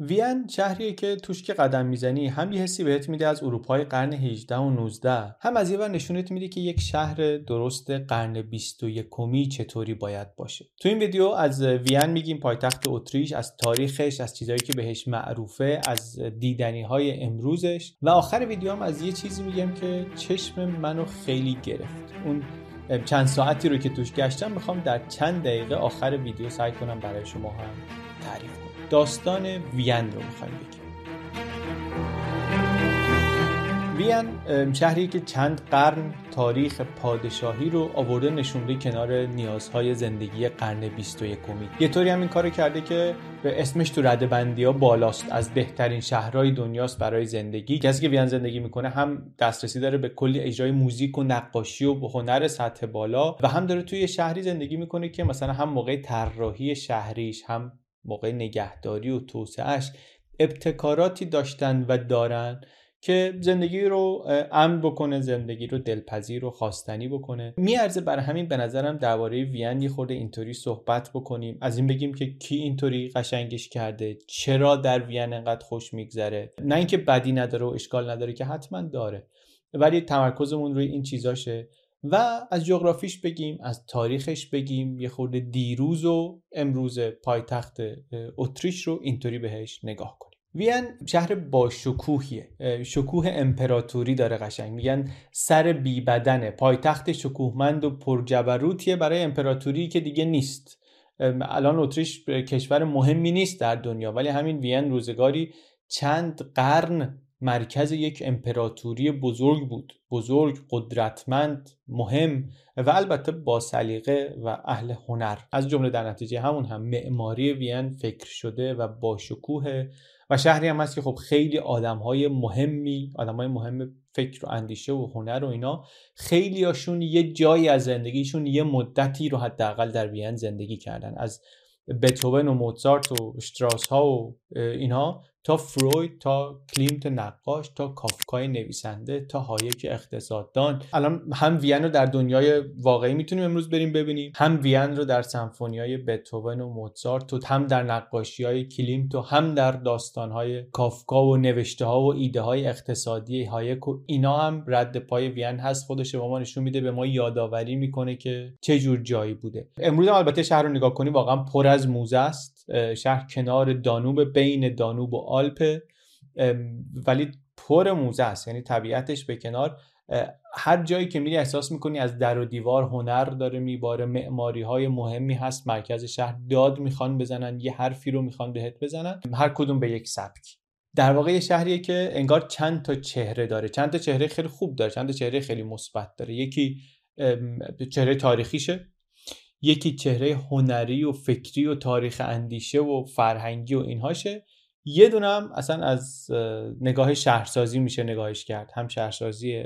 وین شهریه که توش که قدم می‌زنی هم یه حسی بهت میده از اروپای قرن 18 و 19 هم از یه ور نشونت میده که یک شهر درست قرن 21 کمی چطوری باید باشه. تو این ویدیو از وین میگیم پایتخت اتریش از تاریخش از چیزهایی که بهش معروفه از دیدنی های امروزش. و آخر ویدیو هم از یه چیزی میگم که چشم منو خیلی گرفت. اون چند ساعتی رو که توش گشتم می‌خوام در چند دقیقه آخر ویدیو سعی کنم برای شما هم تعریف کنم. داستان وین رو می‌خوایم بگیم. وین شهری که چند قرن تاریخ پادشاهی رو آورده نشونده کنار نیازهای زندگی قرن 21 یه طوری هم این کارو کرده که به اسمش تو رده بندی ها بالاست. از بهترین شهرهای دنیاست برای زندگی. کسی که وین زندگی می‌کنه هم دسترسی داره به کلی اجرای موزیک و نقاشی و هنر سطح بالا و هم داره توی شهری زندگی می‌کنه که مثلا هم موقع طراحی شهریش هم موقع نگهداری و توسعهش ابتکاراتی داشتن و دارن که زندگی رو امن بکنه زندگی رو دلپذیر و خواستنی بکنه. میارزه برای همین به نظرم درباره وین یه خورده اینطوری صحبت بکنیم. از این بگیم که کی اینطوری قشنگش کرده چرا در وین انقدر خوش میگذره. نه اینکه بدی نداره و اشکال نداره که حتما داره. ولی تمرکزمون روی این چیزاشه. و از جغرافیش بگیم از تاریخش بگیم. یه خورده دیروز و امروز پایتخت اتریش رو اینطوری بهش نگاه کنیم. وین شهر با شکوهیه شکوه امپراتوری داره قشنگ. میگن سر بی بدنه پایتخت شکوهمند و پرجبروتیه برای امپراتوری که دیگه نیست. الان اتریش کشور مهمی نیست در دنیا ولی همین وین روزگاری چند قرن مرکز یک امپراتوری بزرگ بود. بزرگ قدرتمند مهم و البته با سلیقه و اهل هنر. از جمله در نتیجه همون هم معماری وین فکر شده و با شکوه و شهری هم هست که خب خیلی آدم های مهمی آدم های مهم فکر و اندیشه و هنر و اینا خیلی هاشون یه جایی از زندگیشون یه مدتی رو حداقل در وین زندگی کردن. از بتوون و موزارت و اشتراس ها و اینها تا فروید تا کلیمت نقاش تا کافکای نویسنده تا هایک اقتصاددان. الان هم وین رو در دنیای واقعی می‌تونیم امروز بریم ببینیم. هم وین رو در سمفونیای بتوون و موزارت و هم در نقاشی های کلیمت و هم در داستان های کافکا و نوشته ها و ایده های اقتصادی هایک و اینا هم رد پای وین هست. خودش به ما نشون میده به ما یادآوری می‌کنه که چه جور جایی بوده. امروز البته شهر رو نگاه کنی واقعا پر از موزه است. شهر کنار دانوب بین دانوب و آلپ. ولی پر موزه است. یعنی طبیعتش به کنار. هر جایی که میری احساس می‌کنی از در و دیوار هنر داره میباره. معماری های مهمی هست. مرکز شهر داد می‌خوان بزنن. یه حرفی رو می‌خوان بهت بزنن. هر کدوم به یک سبک. در واقع یه شهریه که انگار چند تا چهره داره. چند تا چهره خیلی خوب داره. چند تا چهره خیلی مثبت داره. یکی چهره تاریخیشه. یکی چهره هنری و فکری و تاریخ اندیشه و فرهنگی و اینهاشه. یه دونه هم اصلا از نگاه شهرسازی میشه نگاهش کرد. هم شهرسازی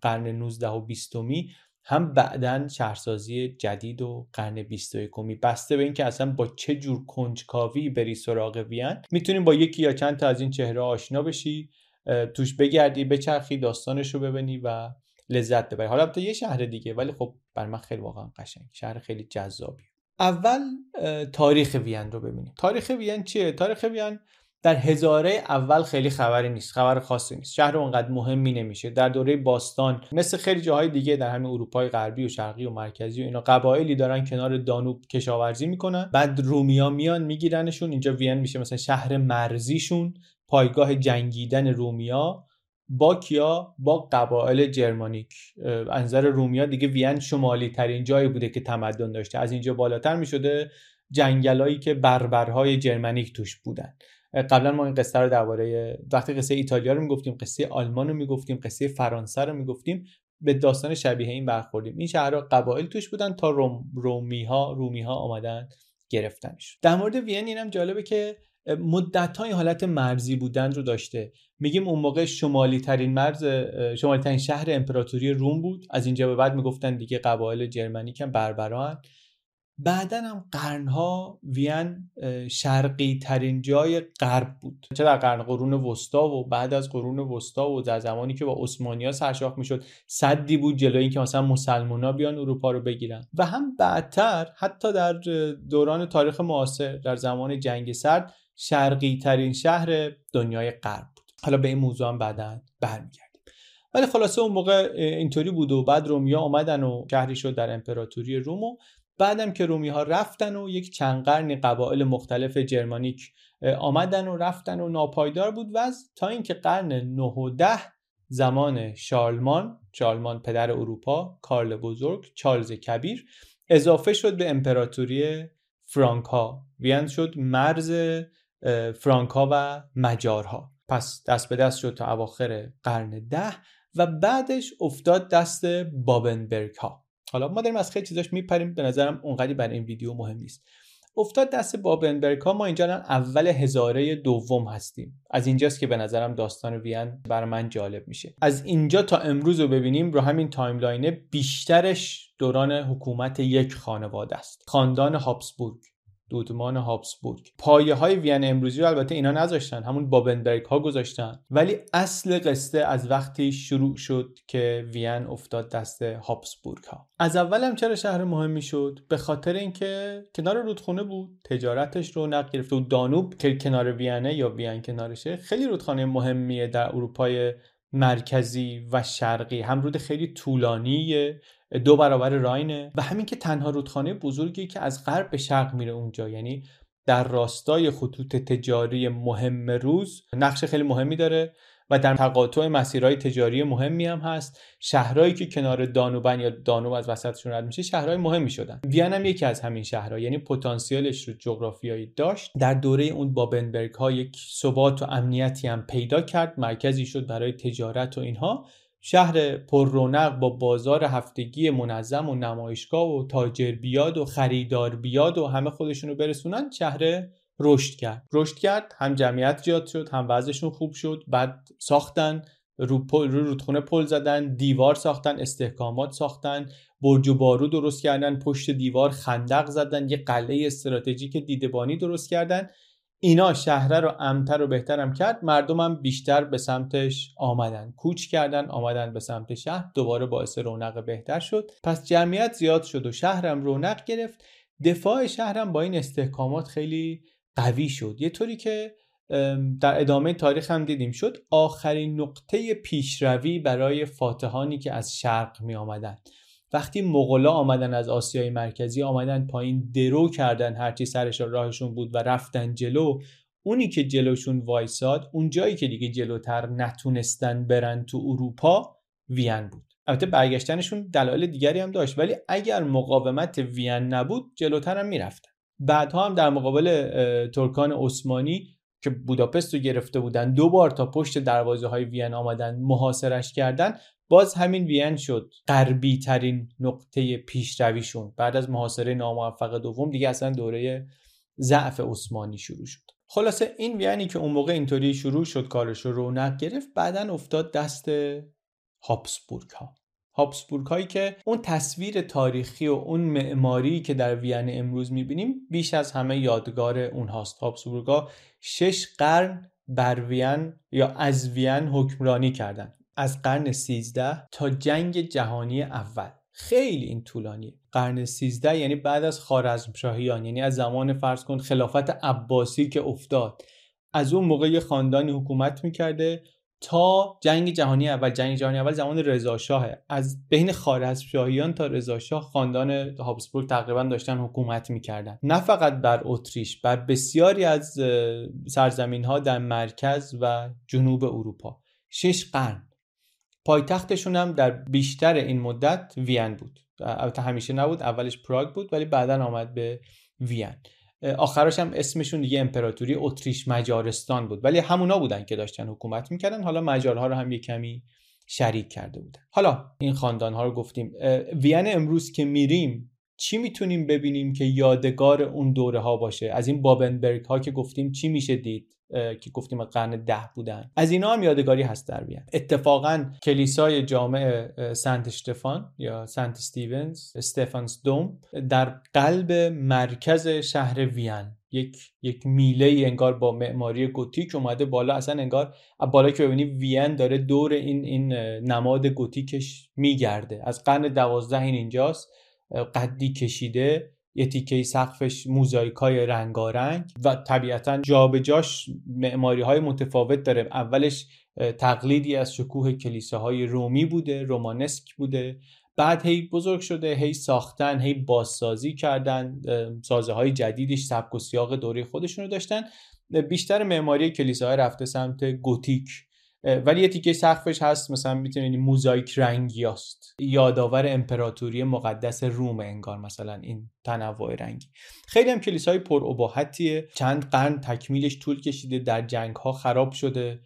قرن 19 و 20 می هم بعدا شهرسازی جدید و قرن 21 بسته به اینکه اصلا با چه جور کنجکاوی بری سراغ وین. می‌تونیم با یکی یا چند تا از این چهره آشنا بشی توش بگردی بچرخی داستانش رو ببینی و لذت ببری حالا تو یه شهر دیگه ولی خب بر من خیلی واقعا قشنگ. شهر خیلی جذابی اول تاریخ وین رو ببینیم. تاریخ وین چیه؟ تاریخ وین در هزاره اول خیلی خبری نیست خبر خاصی نیست. شهر اونقدر مهمی نمیشه. در دوره باستان مثل خیلی جاهای دیگه در همین اروپای غربی و شرقی و مرکزی و اینا قبایلی دارن کنار دانوب کشاورزی می‌کنن. بعد رومیا میان میگیرنشون. اینجا وین میشه مثلا شهر مرزیشون پایگاه جنگیدن رومیا. با کیا؟ با قبایل جرمانیک. انظر رومیا دیگه وین شمالی ترین جایی بوده که تمدن داشته. از اینجا بالاتر می‌شده جنگلایی که بربرهای جرمنیک توش بودن. قبلا ما این قصه رو درباره وقتی قصه ایتالیا رو می‌گفتیم قصه آلمان رو می‌گفتیم قصه فرانسه رو می‌گفتیم به داستان شبیه این برخوردیم. این شهرها قبایل توش بودن تا روم رومی ها رومی ها آمدن گرفتنش. در مورد وین اینم جالبه که مدت های حالت مرزی بودن رو داشته. میگیم اون موقع شمالی ترین مرز شمالی ترین شهر امپراتوری روم بود. از اینجا به بعد می‌گفتن دیگه قبایل جرمنیک هم بربران بعدا هم قرنها وین شرقی ترین جای غرب بود. چه در قرن؟ قرون وسطا و بعد از قرون وسطا و در زمانی که با عثمانیا سرشاخ می‌شد صدی بود جلوی اینکه مثلا مسلمونا بیان اروپا رو بگیرن. و هم بعدتر حتی در دوران تاریخ معاصر در زمان جنگ سرد شرقی ترین شهر دنیای غرب بود. حالا به این موضوع هم بعدا برمیگردیم. ولی خلاصه اون موقع اینطوری بود و بعد رومیا آمدن و شهری شد در امپراتوری روم و بعدم که رومی ها رفتن و یک چند قرنی قبایل مختلف جرمانیک آمدن و رفتن و ناپایدار بود و تا اینکه قرن 9 و 10 زمان شارلمان شارلمان پدر اروپا کارل بزرگ چارلز کبیر اضافه شد به امپراتوری فرانکا وین شد مرز فرانکا و مجارها. پس دست به دست شد تا اواخر قرن ده و بعدش افتاد دست بابنبرگ ها حالا ما داریم از خیلی چیزاش میپریم به نظرم اونقدی برای این ویدیو مهم نیست. افتاد دست بابنبرگ ها ما اینجا اول هزاره دوم هستیم. از اینجاست که به نظرم داستان وین بر من جالب میشه. از اینجا تا امروز رو ببینیم رو همین timeline ه بیشترش دوران حکومت یک خانواده است. خاندان هابسبورگ. دودمان هابسبورگ. پایه های وین امروزی رو البته اینا نذاشتن همون بابنبرگ ها گذاشتن. ولی اصل قصه از وقتی شروع شد که وین افتاد دست هابسبورگ ها از اول هم چرا شهر مهمی شد؟ به خاطر اینکه کنار رودخونه بود تجارتش رو نقل گرفته و دانوب که کنار وینه یا وین کنارشه خیلی رودخانه مهمیه در اروپای مرکزی و شرقی. هم رود خیلی طولانیه دو برابر راینه و همین که تنها رودخانه بزرگی که از غرب به شرق میره اونجا. یعنی در راستای خطوط تجاری مهم روز نقش خیلی مهمی داره. و در تقاطع مسیرهای تجاری مهمی هم هست. شهرهایی که کنار دانوبن یا دانوب از وسطشون رد میشه شهرهای مهمی شدن. وین هم یکی از همین شهرها یعنی پتانسیلش رو جغرافیایی داشت. در دوره اون بابنبرگ ها یک ثبات و امنیتی هم پیدا کرد مرکزی شد برای تجارت و اینها. شهر پر رونق با بازار هفتگی منظم و نمایشگاه و تاجر بیاد و خریدار بیاد و همه خودشون رو برسونن شهر رشد کرد. رشد کرد هم جمعیت زیاد شد هم وضعشون خوب شد. بعد ساختن رو, پل، رو رودخونه پل زدن دیوار ساختن استحکامات ساختن برج و بارو درست کردن پشت دیوار خندق زدن یه قلعه استراتژیک دیدبانی درست کردن. اینا شهره رو امتر و بهترم کرد. مردمم بیشتر به سمتش آمدن. کوچ کردن آمدن به سمت شهر. دوباره باعث رونق بهتر شد. پس جمعیت زیاد شد و شهرم رونق گرفت. دفاع شهرم با این استحکامات خیلی قوی شد. یه طوری که در ادامه تاریخ هم دیدیم شد. آخرین نقطه پیشروی برای فاتحانی که از شرق می آمدن. وقتی مغلا آمدن از آسیای مرکزی آمدن پایین درو کردن هرچی سرش راهشون بود و رفتن جلو اونی که جلوشون وایساد اون جایی که دیگه جلوتر نتونستن برن تو اروپا وین بود. البته برگشتنشون دلایل دیگری هم داشت. ولی اگر مقاومت وین نبود جلوتر هم می‌رفتن. بعدها هم در مقابل ترکان عثمانی که بوداپست رو گرفته بودن دو بار تا پشت دروازه های وین آمدن محاصرش کردن. باز همین وین شد غربی ترین نقطه پیشرویشون. بعد از محاصره ناموفق دوم دیگه اصلا دوره ضعف عثمانی شروع شد. خلاصه این وینی که اون موقع اینطوری شروع شد کارش رو رونق گرفت بعدا افتاد دست هابسبورگ ها هابسبورگ هایی که اون تصویر تاریخی و اون معماری که در وین امروز می‌بینیم بیش از همه یادگار اونهاست. هابسبورگ ها شش قرن بر وین یا از وین حکمرانی کردند از قرن 13 تا جنگ جهانی اول. خیلی این طولانیه. قرن 13 یعنی بعد از خارزمشاهیان یعنی از زمان فرض کن خلافت عباسی که افتاد. از اون موقع یه خاندانی حکومت می‌کرده تا جنگ جهانی اول جنگ جهانی اول زمان رضا از بین خارزمشاهیان تا رضا شاه خاندان هابسبورگ تقریبا داشتن حکومت می‌کردن. نه فقط بر اتریش بر بسیاری از سرزمین ها در مرکز و جنوب اروپا. شش قرن. پایتختشون هم در بیشتر این مدت وین بود. البته همیشه نبود اولش پراگ بود ولی بعدا آمد به وین. آخرش هم اسمشون دیگه امپراتوری اتریش مجارستان بود. ولی همونا بودن که داشتن حکومت می‌کردن. حالا مجارها رو هم یه کمی شریک کرده بودن. حالا این خاندان ها رو گفتیم. وین امروز که میریم چی می‌تونیم ببینیم که یادگار اون دوره ها باشه؟ از این بابنبرگ ها که گفتیم چی میشه دید؟ که گفتیم قرن ده بودن. از اینا هم یادگاری هست در وین اتفاقا کلیسای جامع سنت استفان یا سنت استیونز استفانس دوم در قلب مرکز شهر وین. یک یک میله انگار با معماری گوتیک اومده بالا. اصلا انگار بالا که ببینی وین داره دور این این نماد گوتیکش میگرده. از قرن دوازده این اینجاست قدی کشیده. یه تیکه سقفش موزاییکای رنگارنگ و طبیعتا جابجاش معماری های متفاوت داره. اولش تقلیدی از شکوه کلیساهای رومی بوده رومانسک بوده. بعد هی بزرگ شده هی ساختن هی بازسازی کردن سازه های جدیدش سبک و سیاق دوره خودشون رو داشتن بیشتر معماری کلیساهای رفته سمت گوتیک ولی یه تیکه سقفش هست مثلا می‌تونید موزاییک رنگی است یادآور امپراتوری مقدس روم انگار مثلا این تنوع رنگی. خیلی هم کلیسای پر اباحتیه. چند قرن تکمیلش طول کشیده در جنگ ها خراب شده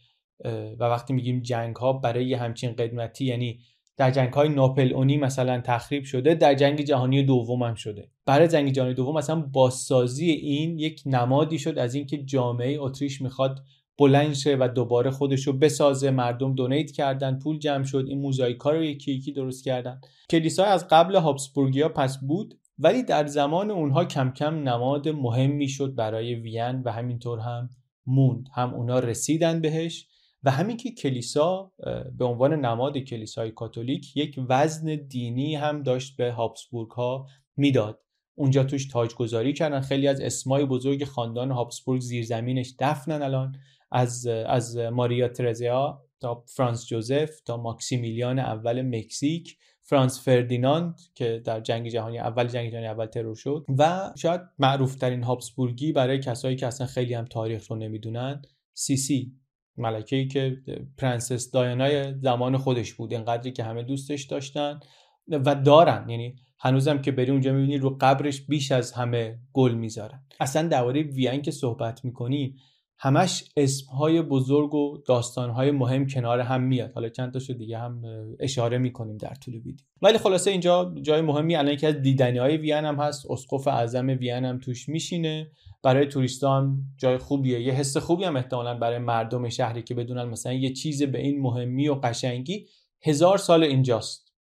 و وقتی میگیم جنگ ها برای همچین قدمتی یعنی در جنگ های ناپل اونی مثلا تخریب شده در جنگ جهانی دوم هم شده. برای جنگ جهانی دوم مثلا بازسازی این یک نمادی شد از اینکه جامعه اتریش می‌خواد بلند شه و دوباره خودش رو بسازه. مردم دونیت کردن پول جمع شد. این موزاییکا رو یکی یکی درست کردن. کلیسا از قبل هابسبورگیا پس بود ولی در زمان اونها کم کم نماد مهمی شد برای وین و همینطور هم موند. هم اونها رسیدن بهش و همین که کلیسا به عنوان نماد کلیسای کاتولیک یک وزن دینی هم داشت به هابسبورگ ها می‌داد. اونجا توش تاجگذاری کردن. خیلی از اسمای بزرگ خاندان هابسبورگ زیرزمینش دفنن الان. از از ماریا ترزیا تا فرانس جوزف تا ماکسیمیلیان اول مکزیک فرانس فردیناند که در جنگ جهانی اول جنگ جهانی اول ترور شد و شاید معروف ترین هابسبورگی برای کسایی که اصلا خیلی هم تاریخ رو نمی‌دونن سیسی ملکه ای که پرنسس دایانای زمان خودش بود اینقدری که همه دوستش داشتن و دارن. یعنی هنوزم که بری اونجا می‌بینی رو قبرش بیش از همه گل می‌ذارن. اصلا درباره وین که صحبت می‌کنی همش اسمهای بزرگ و داستانهای مهم کنار هم میاد. حالا چند تاشو دیگه هم اشاره می‌کنیم در طول ویدیو. ولی خلاصه اینجا جای مهمیه الان یکی از دیدنی های وین هم هست. اسقف اعظم وین هم توش میشینه. برای توریستا هم جای خوبیه. یه حس خوبی هم احتمالا برای مردم شهری که بدونن مثلا یه چیز به این مهمی و قشنگی هزار سال اینجاست.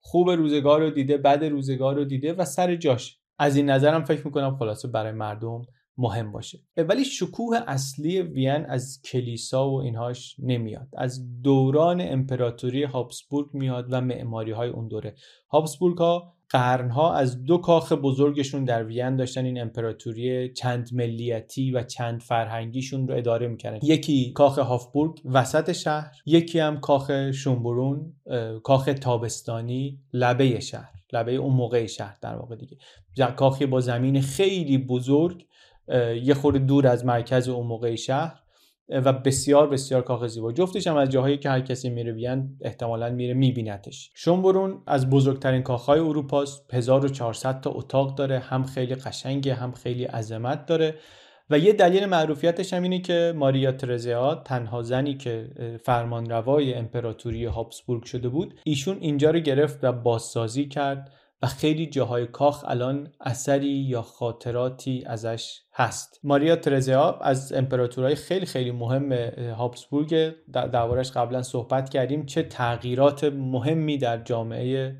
خوب روزگار رو دیده بد روزگار رو دیده و سر جاش. از این نظرم فکر می‌کنم خلاصه برای مردم مهم باشه. ولی شکوه اصلی وین از کلیسا و اینهاش نمیاد. از دوران امپراتوری هابسبورگ میاد و معماری های اون دوره. هابسبورگ ها قرنها از دو کاخ بزرگشون در وین داشتن این امپراتوری چند ملیتی و چند فرهنگیشون رو اداره می‌کردن. یکی کاخ هافبورگ وسط شهر یکی هم کاخ شنبرون کاخ تابستانی لبه شهر لبه اون موقع شهر در واقع دیگه. کاخی با زمین خیلی بزرگ یه خورده دور از مرکز اون موقع شهر و بسیار بسیار کاخ زیبا جفتش هم از جاهایی که هر کسی میره بیان احتمالا میره میبینتش. شنبرون از بزرگترین کاخهای اروپاست. 1400 تا اتاق داره هم خیلی قشنگه هم خیلی عظمت داره. و یه دلیل معروفیتش هم اینه که ماریا ترزیا تنها زنی که فرمانروای امپراتوری هابسبورگ شده بود ایشون اینجا رو گرفت و بازسازی کرد. و خیلی جاهای کاخ الان اثری یا خاطراتی ازش هست. ماریا ترزیا از امپراتورهای خیلی خیلی مهم هابسبورگ دربارش قبلا صحبت کردیم. چه تغییرات مهمی در جامعه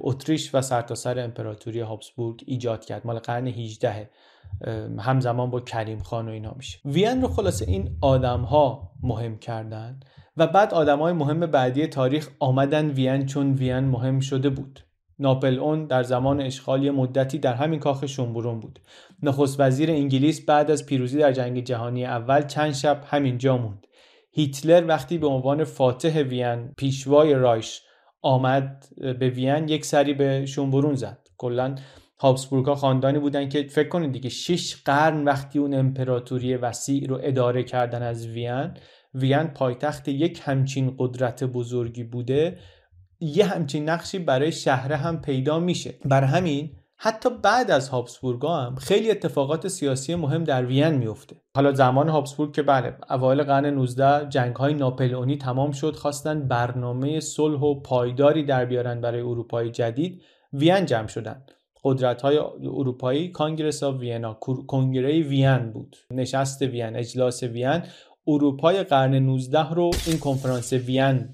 اتریش و سرتاسر سر امپراتوری هابسبورگ ایجاد کرد. مال قرن 18 همزمان با کریم خان و اینا میشه. وین رو خلاصه این آدم ها مهم کردن و بعد آدم های مهم بعدی تاریخ آمدن وین چون وین مهم شده بود. ناپل اون در زمان اشغال مدتی در همین کاخ شنبورون بود. نخست وزیر انگلیس بعد از پیروزی در جنگ جهانی اول چند شب همینجا موند. هیتلر وقتی به عنوان فاتح وین پیشوای رایش آمد به وین یک سری به شنبورون زد. کلا هابسبورگ خاندانی بودن که فکر کنید دیگه شش قرن وقتی اون امپراتوری وسیع رو اداره کردن از وین وین پایتخت یک همچین قدرت بزرگی بوده یه همچین نقشی برای شهره هم پیدا میشه. بر همین حتی بعد از هابسبورگا هم خیلی اتفاقات سیاسی مهم در وین میفته. حالا زمان هابسبورگ که بله اوایل قرن 19 جنگ های ناپلئونی تمام شد خواستن برنامه صلح و پایداری در بیارن برای اروپای جدید وین جمع شدن. قدرت های اروپایی Congress of Vienna کنگره وین بود. نشست وین اجلاس وین اروپای قرن 19 رو این کنفرانس وین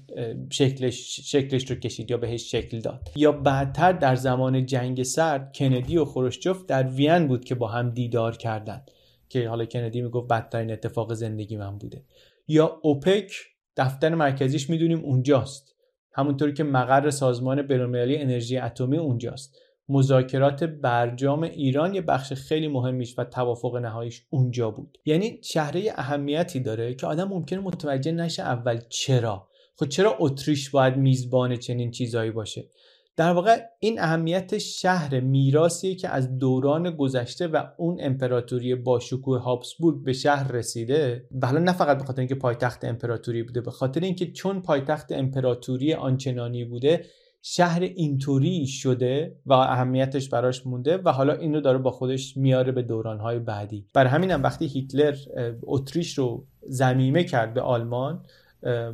شکلش, شکلش رو کشید یا بهش شکل داد. یا بعدتر در زمان جنگ سرد کندی و خروشچوف در وین بود که با هم دیدار کردند. که حالا کندی می‌گفت بدترین اتفاق زندگی من بوده. یا اوپک دفتر مرکزیش می‌دونیم اونجاست. همونطوری که مقر سازمان بینالمللی انرژی اتمی اونجاست. مذاکرات برجام ایران یه بخش خیلی مهمیش و توافق نهاییش اونجا بود. یعنی شهره اهمیتی داره که آدم ممکنه متوجه نشه اول چرا. خب چرا اتریش باید میزبان چنین چیزایی باشه؟ در واقع این اهمیت شهر میراثی که از دوران گذشته و اون امپراتوری باشکوه هابسبورگ به شهر رسیده و حالا نه فقط به خاطر اینکه پایتخت امپراتوری بوده به خاطر اینکه چون پایتخت امپراتوری آنچنانی بوده شهر اینطوری شده و اهمیتش براش مونده و حالا این رو داره با خودش میاره به دورانهای بعدی. بر همینم وقتی هیتلر اتریش رو زمیمه کرد به آلمان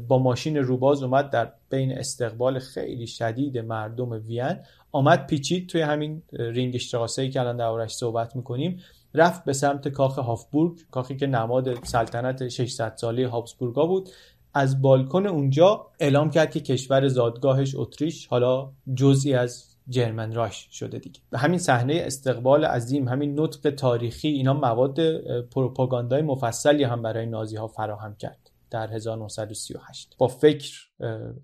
با ماشین روباز اومد در بین استقبال خیلی شدید مردم وین آمد پیچید توی همین رینگ اشتراسه که الان دربارش صحبت می‌کنیم رفت به سمت کاخ هافبورگ کاخی که نماد سلطنت 600 ساله هابسبورگا بود. از بالکن اونجا اعلام کرد که کشور زادگاهش اتریش حالا جزئی از جرمن راش شده دیگه. همین صحنه استقبال عظیم همین نطق تاریخی اینا مواد پروپاگاندای مفصلی هم برای نازی ها فراهم کرد در 1938 با فکر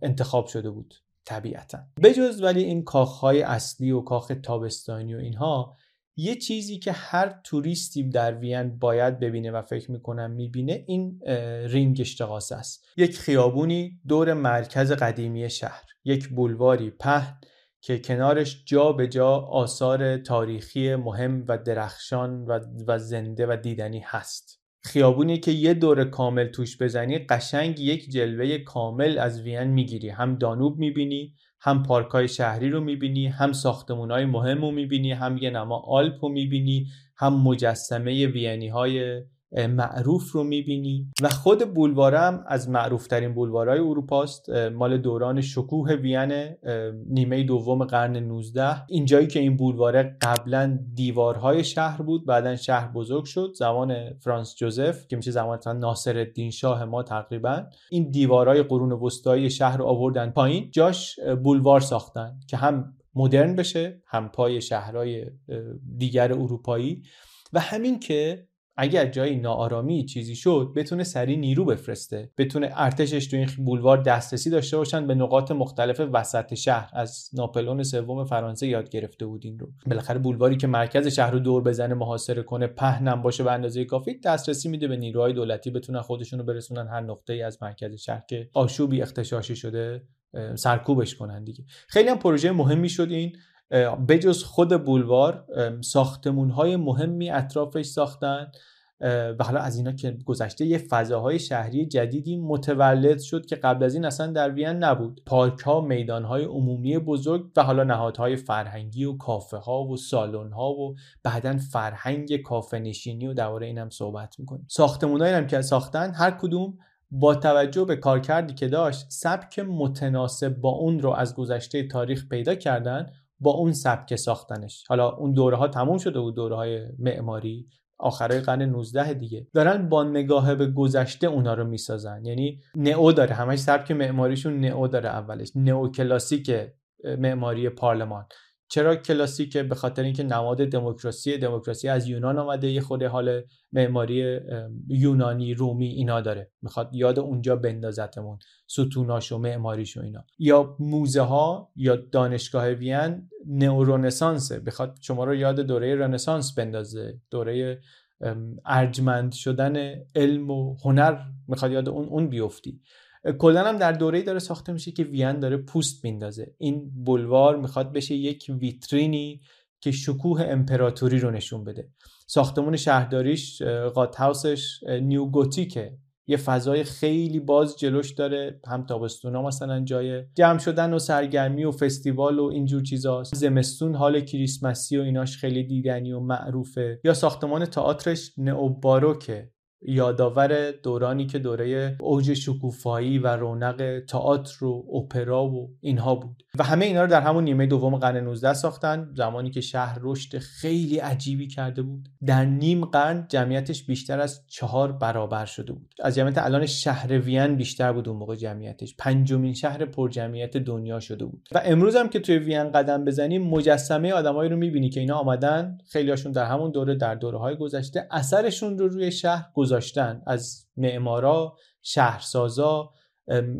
انتخاب شده بود طبیعتا. بجز ولی این کاخهای اصلی و کاخ تابستانی و اینها یه چیزی که هر توریستی در وین باید ببینه و فکر می‌کنم می‌بینه این رینگ اشتقاس است. یک خیابونی دور مرکز قدیمی شهر یک بولواری پهن که کنارش جا به جا آثار تاریخی مهم و درخشان و, و زنده و دیدنی هست. خیابونی که یه دور کامل توش بزنی قشنگ یک جلوه کامل از وین می‌گیری. هم دانوب می‌بینی هم پارکای شهری رو می‌بینی هم های مهم رو می‌بینی هم یه نما آلپ رو می‌بینی هم مجسمه وینی های معروف رو می‌بینی. و خود بولوارم از معروف ترین بولوارهای اروپاست. مال دوران شکوه وین نیمه دوم قرن 19 اینجایی که این بولواره قبلا دیوارهای شهر بود بعدا شهر بزرگ شد. زمان فرانس جوزف که میشه زمان ناصر الدین شاه ما تقریبا. این دیوارهای قرون وسطایی شهر رو آوردن پایین. جاش بولوار ساختن که هم مدرن بشه هم پای شهرهای دیگر اروپایی. و همین که اگر جایی ناآرامی چیزی شد بتونه سریع نیرو بفرسته. بتونه ارتشش تو این بولوار دسترسی داشته باشن به نقاط مختلف وسط شهر. از ناپلون سوم فرانسه یاد گرفته بود این رو. بالاخره بولواری که مرکز شهر رو دور بزنه محاصره کنه پهنم باشه به اندازه کافی دسترسی میده به نیروهای دولتی بتونن خودشون رو برسونن هر نقطه ای از مرکز شهر که آشوبی اختشاشی شده سرکوبش کنن دیگه. خیلی هم پروژه مهمی شد این. بجز خود بولوار ساختمون های مهمی اطرافش ساختن و حالا از اینا که گذشته یه فضاهای شهری جدیدی متولد شد که قبل از این اصلا در وین نبود. پارک ها میدان های عمومی بزرگ و حالا نهادهای فرهنگی و کافه ها و سالن ها و بعدا فرهنگ کافه نشینی و درباره اینم صحبت می‌کنیم. ساختمونایی هم که ساختن هر کدوم با توجه به کارکردی که داشت سبک متناسب با اون رو از گذشته تاریخ پیدا کردن با اون سبک ساختنش. حالا اون دوره ها تموم شده بود دوره های معماری. آخرای قرن 19 دیگه. دارن با نگاه به گذشته اونا رو می‌سازن. یعنی نئو داره. همش سبک معماریشون نئو داره اولش. نئو کلاسیک معماری پارلمان. چرا کلاسیکه به خاطر اینکه نماد دموکراسی دموکراسی از یونان آمده یه خود حال معماری یونانی رومی اینا داره. می‌خواد یاد اونجا بندازتمون ستوناش و معماریش و اینا. یا موزه ها یا دانشگاه وین نئورنسانسه بخواد شما رو یاد دوره رنسانس بندازه. دوره ارجمند شدن علم و هنر. می‌خواد یاد اون اون بیفتی. کلا هم در دوره‌ای داره ساخته میشه که وین داره پوست میندازه. این بلوار می‌خواد بشه یک ویترینی که شکوه امپراتوری رو نشون بده. ساختمون شهرداریش قات هاوسش نیو گوتیکه. یه فضای خیلی باز جلوش داره هم تابستونا مثلا جای جمع شدن و سرگرمی و فستیوال و اینجور چیزاست. زمستون حال کریسمسی و ایناش خیلی دیدنی و معروفه. یا ساختمان تئاترش نئوباروکه. یادآور دورانی که دوره اوج شکوفایی و رونق تئاتر و اپرا و اینها بود. و همه اینا رو در همون نیمه دوم قرن 19 ساختن زمانی که شهر رشد خیلی عجیبی کرده بود. در نیم قرن جمعیتش بیشتر از چهار برابر شده بود. از جمعیت الان شهر وین بیشتر بود اون موقع جمعیتش. پنجمین شهر پرجمعیت دنیا شده بود. و امروز هم که توی وین قدم بزنیم مجسمه آدمایی رو می‌بینی که اینا آمدن. خیلیاشون در همون دوره در دوره های گذشته اثرشون رو روی شهر گذاشتن از معمارا شهرسازا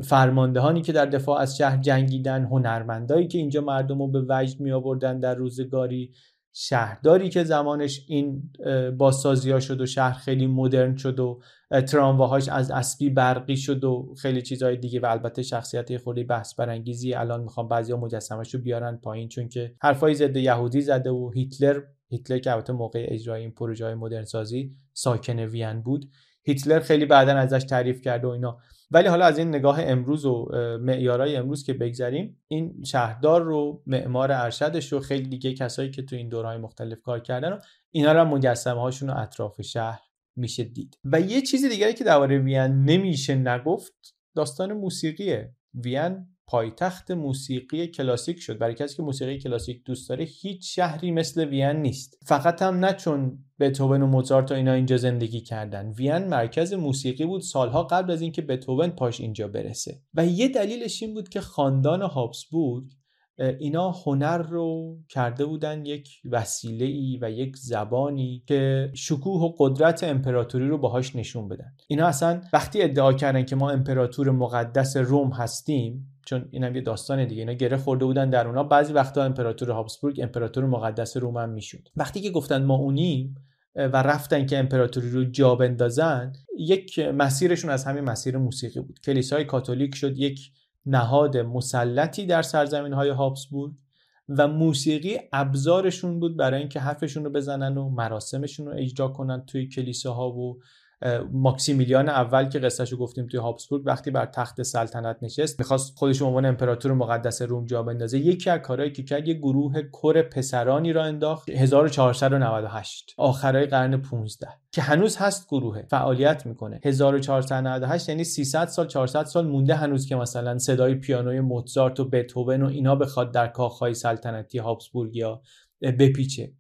فرماندهانی که در دفاع از شهر جنگیدن هنرمندایی که اینجا مردم رو به وجد می آوردن در روزگاری شهرداری که زمانش این بازسازی ها شد و شهر خیلی مدرن شد و ترامواهاش از اسبی برقی شد و خیلی چیزهای دیگه و البته شخصیت خودی بحث برانگیزی. الان می‌خوام بعضیا مجسمش رو بیارن پایین چون که حرفای ضد یهودی زده و هیتلر هیتلر که البته موقع اجرای این پروژه های مدرن سازی ساکن وین بود هیتلر خیلی بعدا ازش تعریف کرده و اینا. ولی حالا از این نگاه امروز و معیارهای امروز که بگذریم این شهردار رو معمار ارشدش رو خیلی دیگه کسایی که تو این دورهای مختلف کار کردن و اینا رو مجسمه هاشون رو اطراف شهر میشه دید. و یه چیز دیگری که درباره وین نمیشه نگفت داستان موسیقیه وین. پایتخت موسیقی کلاسیک شد. برای کسی که موسیقی کلاسیک دوست داره هیچ شهری مثل وین نیست. فقط هم نه چون بتوون و موزارت و اینا اینجا زندگی کردن. وین مرکز موسیقی بود سالها قبل از اینکه بتوون پاش اینجا برسه. و یه دلیلش این بود که خاندان هابسبورگ اینا هنر رو کرده بودن یک وسیله ای و یک زبانی که شکوه و قدرت امپراتوری رو باهاش نشون بدن. اینا اصلا وقتی ادعا کردن که ما امپراتور مقدس روم هستیم چون اینم یه داستان دیگه. اینا گره خورده بودن در اونا. بعضی وقتا امپراتور هابسبورگ امپراتور مقدس روم هم می‌شد. وقتی که گفتن ما اونیم و رفتن که امپراتوری رو جا بندازن یک مسیرشون از همین مسیر موسیقی بود. کلیسای کاتولیک شد یک نهاد مسلطی در سرزمین های هابسبورگ و موسیقی ابزارشون بود برای اینکه حرفشون رو بزنن و مراسمشون رو اجرا کنن توی کلیساها و ماکسیمیلیان اول که قصهش رو گفتیم توی هابسبورگ وقتی بر تخت سلطنت نشست می‌خواست خودش عنوان امپراتور مقدس روم جا بندازه یکی از کارهایی که کرد یه گروه کر پسرانی را انداخت 1498 آخرای قرن 15 که هنوز هست گروه فعالیت می‌کنه. 1498 یعنی 300 سال 400 سال مونده هنوز که مثلا صدای پیانوی موزارت و بتهوون و اینا بخواد در کاخهای سلطنتی هابسبورگیا بپیچه.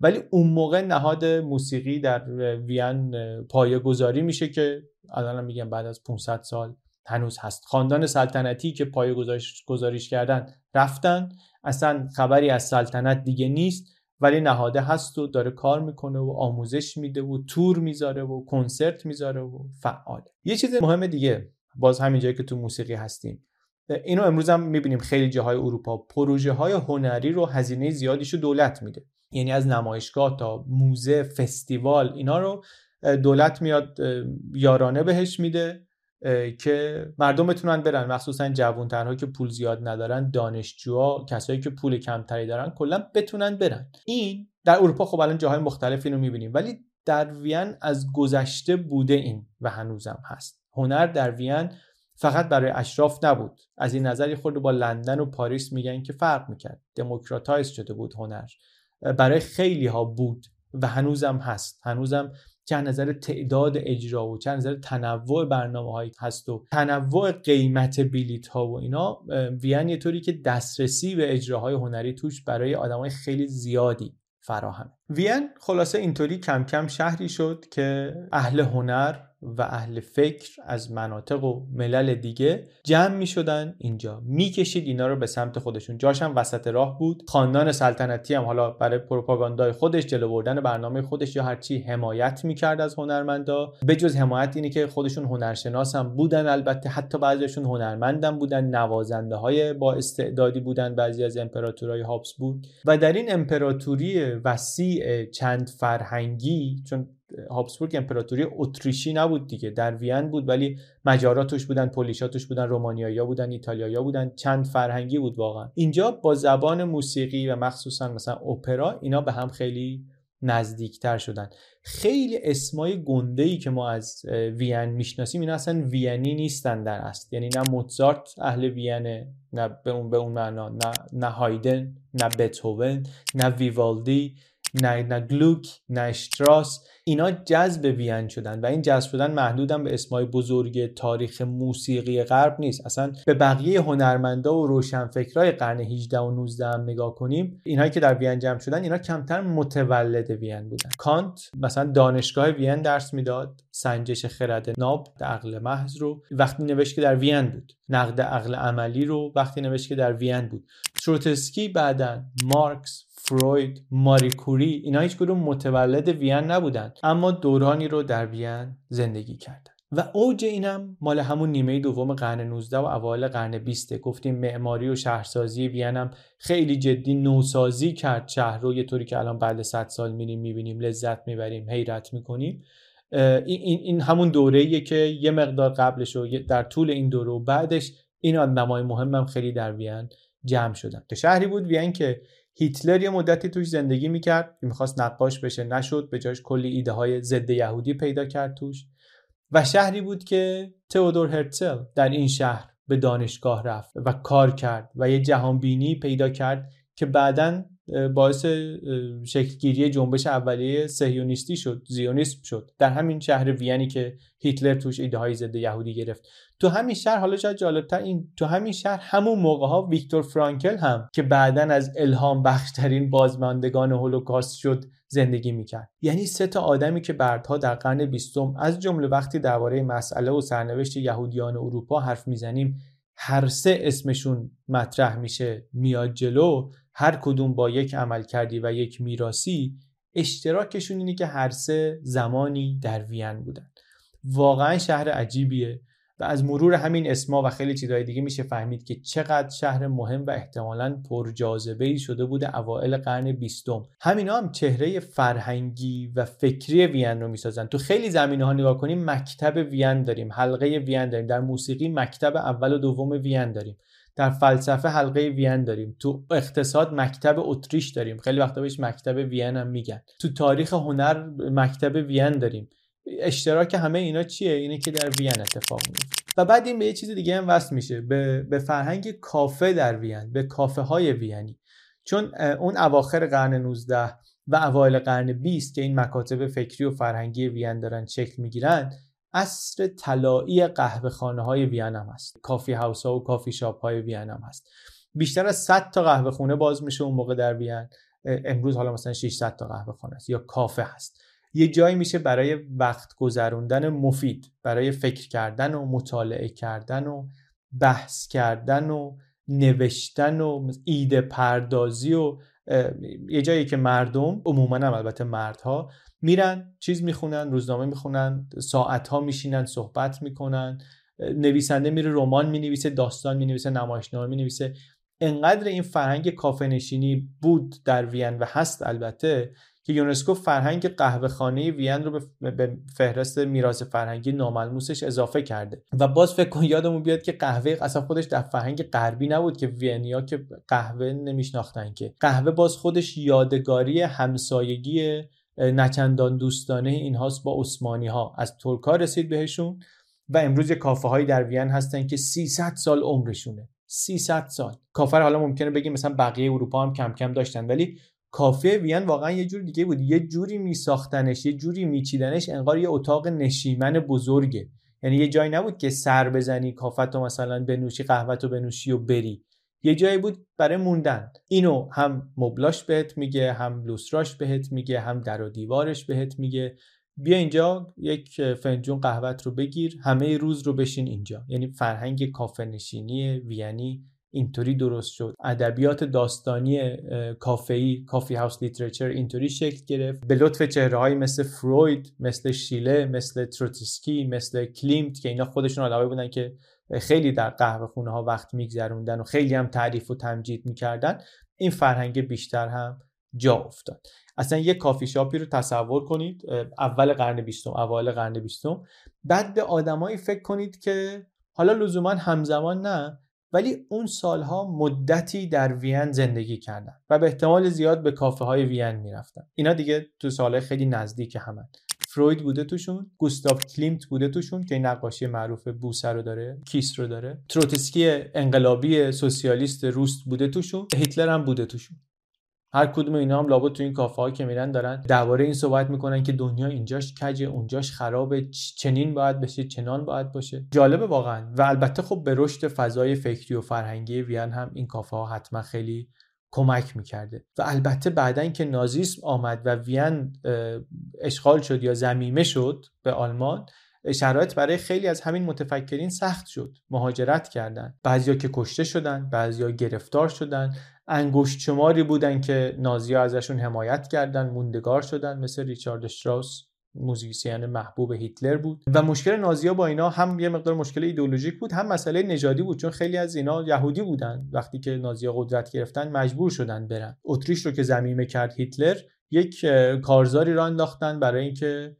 ولی اون موقع نهاد موسیقی در وین پایه گذاری میشه که الان میگم بعد از 500 سال هنوز هست. خاندان سلطنتی که پایه گذاریش کردن رفتن. اصلا خبری از سلطنت دیگه نیست ولی نهاده هست و داره کار می‌کنه و آموزش میده و تور می‌ذاره و کنسرت می‌ذاره و فعال. یه چیز مهم دیگه باز همین جایی که تو موسیقی هستیم. اینو امروز هم می‌بینیم خیلی جاهای اروپا. پروژه های هنری رو هزینه زیادیشو دولت میده. یعنی از نمایشگاه تا موزه فستیوال اینا رو دولت میاد یارانه بهش میده که مردم بتونن برن. مخصوصا جوانترها که پول زیاد ندارن دانشجوها کسایی که پول کمتری دارن کلا بتونن برن. این در اروپا خب الان جاهای مختلفی رو می‌بینیم ولی در وین از گذشته بوده این و هنوزم هست. هنر در وین فقط برای اشراف نبود. از این نظر خب با لندن و پاریس میگن که فرق می‌کرد. democratize شده بود هنر. برای خیلی ها بود و هنوزم هست. هنوزم چه نظر تعداد اجرا و چه نظر تنوع برنامه هایی هست و تنوع قیمت بلیت ها و اینا وین یه طوری که دسترسی به اجراهای هنری توش برای آدمای خیلی زیادی فراهم وین خلاصه اینطوری کم کم شهری شد که اهل هنر و اهل فکر از مناطق و ملل دیگه جمع می شدن اینجا. می‌کشید اینا رو به سمت خودشون. جاش هم وسط راه بود. خاندان سلطنتی هم حالا برای پروپاگاندای خودش جلو بردن برنامه خودش یا هرچی حمایت می‌کرد از هنرمندا. به جز حمایت اینه که خودشون هنرشناس هم بودن البته. حتی بعضیشون هنرمندم بودن. نوازنده های با استعدادی بودن. بعضی از امپراتورهای هابس بود. و در این امپراتوری وسیع چند فرهنگی چون هابسبورگ امپراتوری اتریشی نبود دیگه. در وین بود ولی مجارا توش بودن پولیشا توش بودن رومانیایی بودن ایتالیایی بودن چند فرهنگی بود واقعا. اینجا با زبان موسیقی و مخصوصا مثلا اپرا اینا به هم خیلی نزدیکتر شدن. خیلی اسمای گنده ای که ما از وین می‌شناسیم اینا اصلا وینی نیستن در اصل یعنی نه موزارت اهل وینه نه به اون به اون معنا نه نه هایدن نه بتهوون نه ویوالدی. نه نه گلوک نه اشتراس اینا جذب وین شدن و این جذب شدن محدودم به اسمای بزرگ تاریخ موسیقی غرب نیست. اصلا به بقیه هنرمندا و روشنفکرای قرن 18 و 19 هم نگاه کنیم اینهایی که در وین جمع شدن اینا کمتر متولد وین بودن. کانت مثلا دانشگاه وین درس می‌داد سنجش خرد ناب عقل محض رو وقتی نوشت که در وین بود. نقد عقل عملی رو وقتی نوشت که در وین بود. تروتسکی بعدا مارکس فروید ماری کوری اینا هیچ کدوم متولد وین نبودن اما دورانی رو در وین زندگی کردن. و اوج اینم مال همون نیمه دوم قرن 19 و اوایل قرن 20 گفتیم معماری و شهرسازی وین هم خیلی جدی نوسازی کرد. شهر رو یه طوری که الان بعد 100 سال میریم می‌بینیم لذت می‌بریم حیرت می‌کنیم. این, این همون دوره که یه مقدار قبلش و در طول این دوره و بعدش این آدمای مهمم خیلی در وین جمع شدن. شهری بود وین که هیتلر یه مدتی توش زندگی می‌کرد. که می‌خواست نقاش بشه. نشد. به جاش کلی ایده های ضد یهودی پیدا کرد توش. و شهری بود که تئودور هرتزل در این شهر به دانشگاه رفت و کار کرد و یه جهانبینی پیدا کرد که بعدا باعث شکلگیری جنبش اولیه سهیونیستی شد زیونیسم شد. در همین شهر وینی که هیتلر توش ایده های ضد یهودی گرفت. تو همین شهر حالا شاید جالبتر این تو همین شهر همون موقع ها ویکتور فرانکل هم که بعدا از الهام بخشترین بازماندگان هولوکاست شد زندگی می‌کرد. یعنی سه تا آدمی که بعدها در قرن بیستم از جمله وقتی درباره مسئله و سرنوشت یهودیان اروپا حرف می‌زنیم هر سه اسمشون مطرح میشه میاد جلو. هر کدوم با یک عمل کردی و یک میراسی اشتراکشون اینه که هر سه زمانی در وین بودن. واقعا شهر عجیبیه و از مرور همین اسما و خیلی چیزهای دیگه میشه فهمید که چقدر شهر مهم و احتمالا پرجاذبه ای شده بوده اوائل قرن بیستم. همینا هم چهره فرهنگی و فکری وین رو می‌سازن. تو خیلی زمینه ها نگاه کنیم مکتب وین داریم حلقه وین داریم در موسیقی مکتب اول و دوم وین داریم. در فلسفه حلقه وین داریم. تو اقتصاد مکتب اتریش داریم. خیلی وقتا بهش مکتب وین هم میگن. تو تاریخ هنر مکتب وین داریم. اشتراک همه اینا چیه؟ اینه که در وین اتفاق میفته. و بعد این به یه چیز دیگه هم وصل میشه. به, به فرهنگ کافه در وین به کافه های وینی. چون اون اواخر قرن 19 و اوایل قرن 20 که این مکاتب فکری و فرهنگی وین دارن شکل می‌گیرن عصر طلایی قهوه خانه های وین هست. coffee house ها و کافی شاپ های وین هست. بیشتر از 100 تا قهوه خونه باز میشه اون موقع در وین. امروز حالا مثلا 600 تا قهوه خانه است یا کافه هست. یه جایی میشه برای وقت گذروندن مفید برای فکر کردن و مطالعه کردن و بحث کردن و نوشتن و ایده پردازی و یه جایی که مردم عموما هم البته مردها میرن چیز می‌خونن روزنامه می‌خونن ساعت ها میشینن صحبت می‌کنن نویسنده میره رمان می‌نویسه داستان می‌نویسه نمایشنامه می‌نویسه. انقدر این فرهنگ کافه نشینی بود در وین و هست البته که یونسکو فرهنگ قهوه خانه وین رو به فهرست میراث فرهنگی ناملموسش اضافه کرده. و باز فکر کن یادمون بیاد که قهوه اصلا خودش در فرهنگ غربی نبود که وینیا که قهوه نمیشناختن که. قهوه باز خودش یادگاری همسایگی نچندان دوستانه این هاست با عثمانی ها از ترکا رسید بهشون و امروز کافه هایی در وین هستن که 300 سال عمرشونه. 300 سال. کافر حالا ممکنه بگیم مثلا بقیه اروپا هم کم کم داشتن ولی کافه وین واقعا یه جور دیگه بود. یه جوری میساختنش یه جوری میچیدنش انگار یه اتاق نشیمن بزرگه. یعنی یه جایی نبود که سر بزنی کافتو مثلا بنوشی قهوه‌تو بنوشی و بری. یه جایی بود برای موندن. اینو هم مبلاش بهت میگه هم لوستراش بهت میگه هم در و دیوارش بهت میگه. بیا اینجا یک فنجون قهوت رو بگیر همه روز رو بشین اینجا. یعنی فرهنگ کافه نشینی وینی اینطوری درست شد. ادبیات داستانی کافه‌ای coffee house literature اینطوری شکل گرفت. به لطف چهره مثل فروید مثل شیله مثل تروتسکی مثل کلیمت که اینا خودشون آدمایی بودن که خیلی در قهوه خونه ها وقت میگذروندن و خیلی هم تعریف و تمجید می‌کردن این فرهنگ بیشتر هم جا افتاد. اصلا یه کافی شاپی رو تصور کنید اول قرن بیستم اوایل قرن بیستم. بعد به آدمایی فکر کنید که حالا لزوما همزمان نه ولی اون سالها مدتی در وین زندگی کردن و به احتمال زیاد به کافه های وین می‌رفتن. اینا دیگه تو سالهای خیلی نزدیک همن. فروید بوده توشون گوستاف کلیمت بوده توشون که این نقاشی معروف بوسه رو داره Kiss رو داره. تروتسکی انقلابی سوسیالیست روس بوده توشون هیتلر هم بوده توشون. هر کدوم اینا هم لابد تو این کافه ها که میرن دارن درباره این صحبت می‌کنن که دنیا اینجاش کجه اونجاش خرابه چنین باید بشه چنان باید باشه. جالبه واقعا. و البته خب به رشد فضای فکری و فرهنگی وین هم این کافه ها حتما خیلی کمک می‌کرده. و البته بعدا که نازیسم آمد و وین اشغال شد یا زمیمه شد به آلمان شرایط برای خیلی از همین متفکرین سخت شد. مهاجرت کردن. بعضیا که کشته شدن بعضیا گرفتار شدن. انگشت شماری بودن که نازیا ازشون حمایت کردن موندگار شدن مثل ریچارد شتراوس. موزیسین محبوب هیتلر بود. و مشکل نازیا با اینا هم یه مقدار مشکل ایدئولوژیک بود هم مسئله نژادی بود چون خیلی از اینا یهودی بودن. وقتی که نازیا قدرت گرفتن مجبور شدن برن. اتریش رو که ضمیمه کرد هیتلر یک کارزاری را انداختن برای اینکه